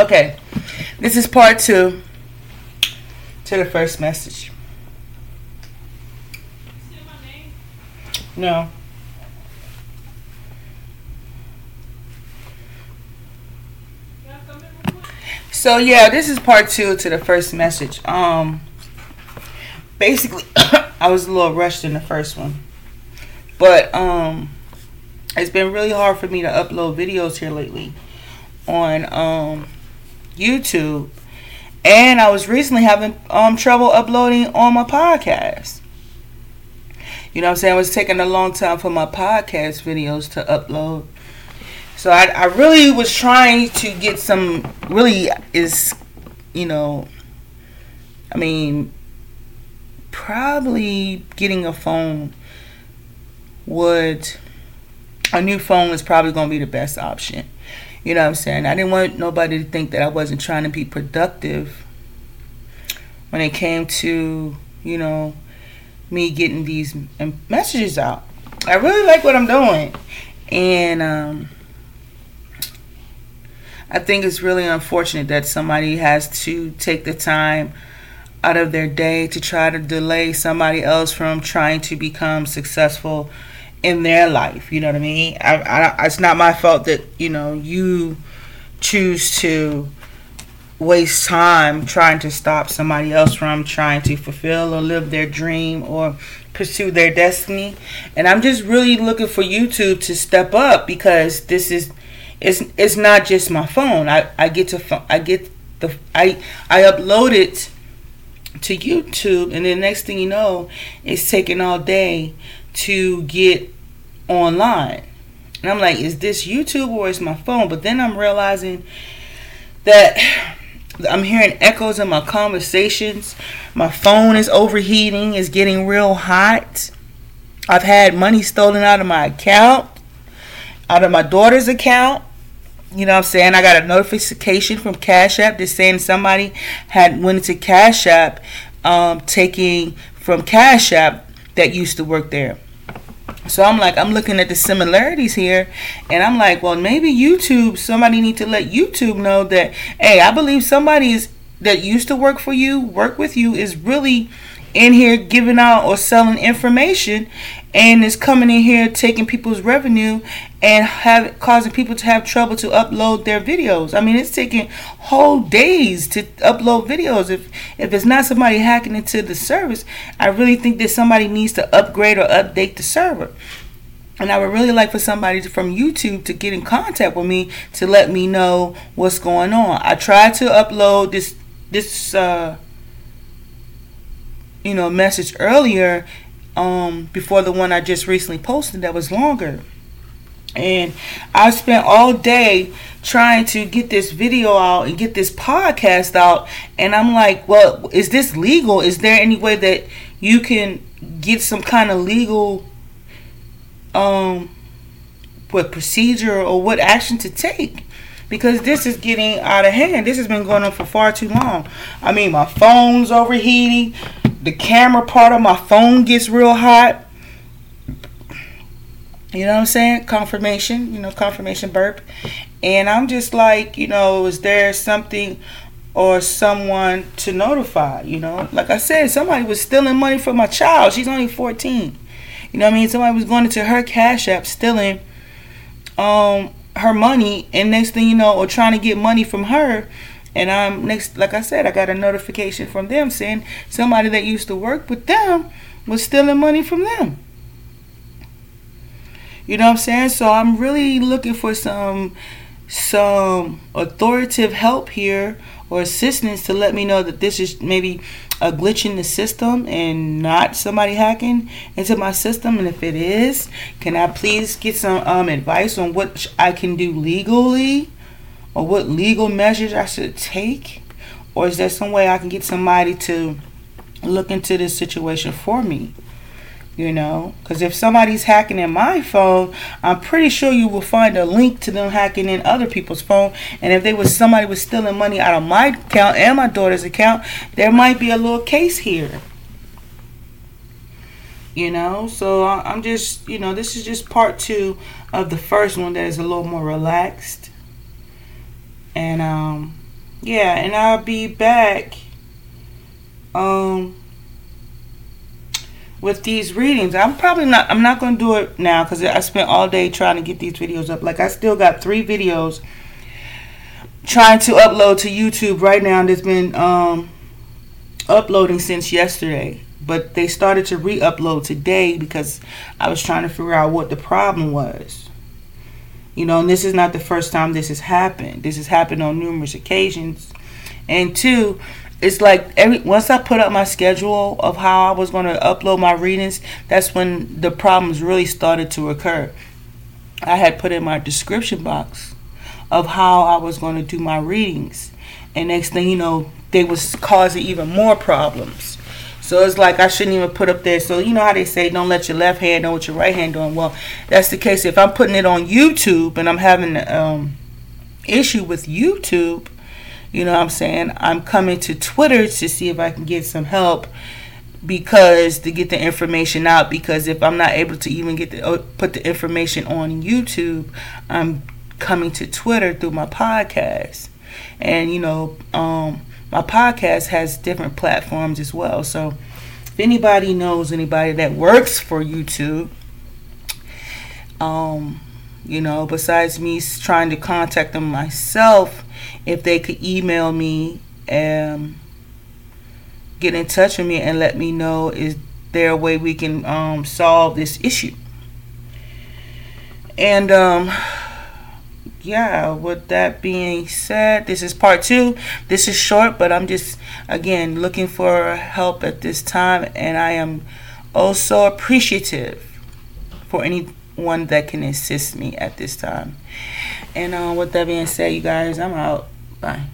Okay, this is part two to the first message. No. So yeah, this is part two to the first message. Um, basically, I was a little rushed in the first one, but um, it's been really hard for me to upload videos here lately on um YouTube, and I was recently having um trouble uploading on my podcast. You know what I'm saying? It was taking a long time for my podcast videos to upload. So I, I really was trying to get some really is you know I mean probably getting a phone would a new phone is probably going to be the best option. You know what I'm saying? I didn't want nobody to think that I wasn't trying to be productive when it came to, you know, me getting these messages out. I really like what I'm doing. And um, I think it's really unfortunate that somebody has to take the time out of their day to try to delay somebody else from trying to become successful in their life. You know what I mean? I, I, it's not my fault that you know you choose to waste time trying to stop somebody else from trying to fulfill or live their dream or pursue their destiny. And I'm just really looking for YouTube to step up because this is it's it's not just my phone. I, I get to I get the I I upload it to YouTube and then next thing you know it's taking all day to get online. And I'm like, is this YouTube or is my phone? But then I'm realizing that I'm hearing echoes in my conversations. My phone is overheating, it's getting real hot. I've had money stolen out of my account, out of my daughter's account. You know what I'm saying? I got a notification from Cash App that's saying somebody had went into Cash App um, taking from Cash App that used to work there. So I'm like, I'm looking at the similarities here, and I'm like, well, maybe YouTube. Somebody need to let YouTube know that, hey, I believe somebody is that used to work for you, work with you, is really in here giving out or selling information and is coming in here taking people's revenue and have causing people to have trouble to upload their videos. I mean, it's taking whole days to upload videos. If if it's not somebody hacking into the service, I really think that somebody needs to upgrade or update the server. And I would really like for somebody from YouTube to get in contact with me to let me know what's going on. I tried to upload this this uh, you know message earlier um, before the one I just recently posted that was longer. And I spent all day trying to get this video out and get this podcast out. And I'm like, well, is this legal? Is there any way that you can get some kind of legal um what procedure or what action to take? Because this is getting out of hand. This has been going on for far too long. I mean, my phone's overheating the camera part of my phone gets real hot. You know what I'm saying? Confirmation, you know, confirmation burp. And I'm just like, you know, is there something or someone to notify, you know? Like I said, somebody was stealing money from my child. She's only 14. You know what I mean? Somebody was going into her cash app stealing um her money and next thing you know or trying to get money from her and I'm next, like I said, I got a notification from them saying somebody that used to work with them was stealing money from them. You know what I'm saying? So I'm really looking for some some authoritative help here or assistance to let me know that this is maybe a glitch in the system and not somebody hacking into my system and if it is can i please get some um, advice on what i can do legally or what legal measures I should take? Or is there some way I can get somebody to look into this situation for me? You know, because if somebody's hacking in my phone, I'm pretty sure you will find a link to them hacking in other people's phone. And if they was somebody was stealing money out of my account and my daughter's account, there might be a little case here you know so i'm just you know this is just part two of the first one that is a little more relaxed and um, yeah, and I'll be back um with these readings. I'm probably not I'm not going to do it now cuz I spent all day trying to get these videos up. Like I still got 3 videos trying to upload to YouTube right now that's been um uploading since yesterday. But they started to re-upload today because I was trying to figure out what the problem was. You know, and this is not the first time this has happened. This has happened on numerous occasions. And two, it's like every once I put up my schedule of how I was going to upload my readings, that's when the problems really started to occur. I had put in my description box of how I was going to do my readings, and next thing you know, they was causing even more problems. So it's like I shouldn't even put up there. So you know how they say, don't let your left hand know what your right hand doing. Well, that's the case. If I'm putting it on YouTube and I'm having um, issue with YouTube, you know what I'm saying? I'm coming to Twitter to see if I can get some help because to get the information out. Because if I'm not able to even get the uh, put the information on YouTube, I'm coming to Twitter through my podcast. And you know, um, my podcast has different platforms as well. So if anybody knows anybody that works for YouTube, um, you know, besides me trying to contact them myself, if they could email me and get in touch with me and let me know is there a way we can um, solve this issue. And um, yeah, with that being said, this is part two. This is short, but I'm just, again, looking for help at this time, and I am also appreciative for anyone that can assist me at this time. And uh, with that being said, you guys, I'm out. Bye.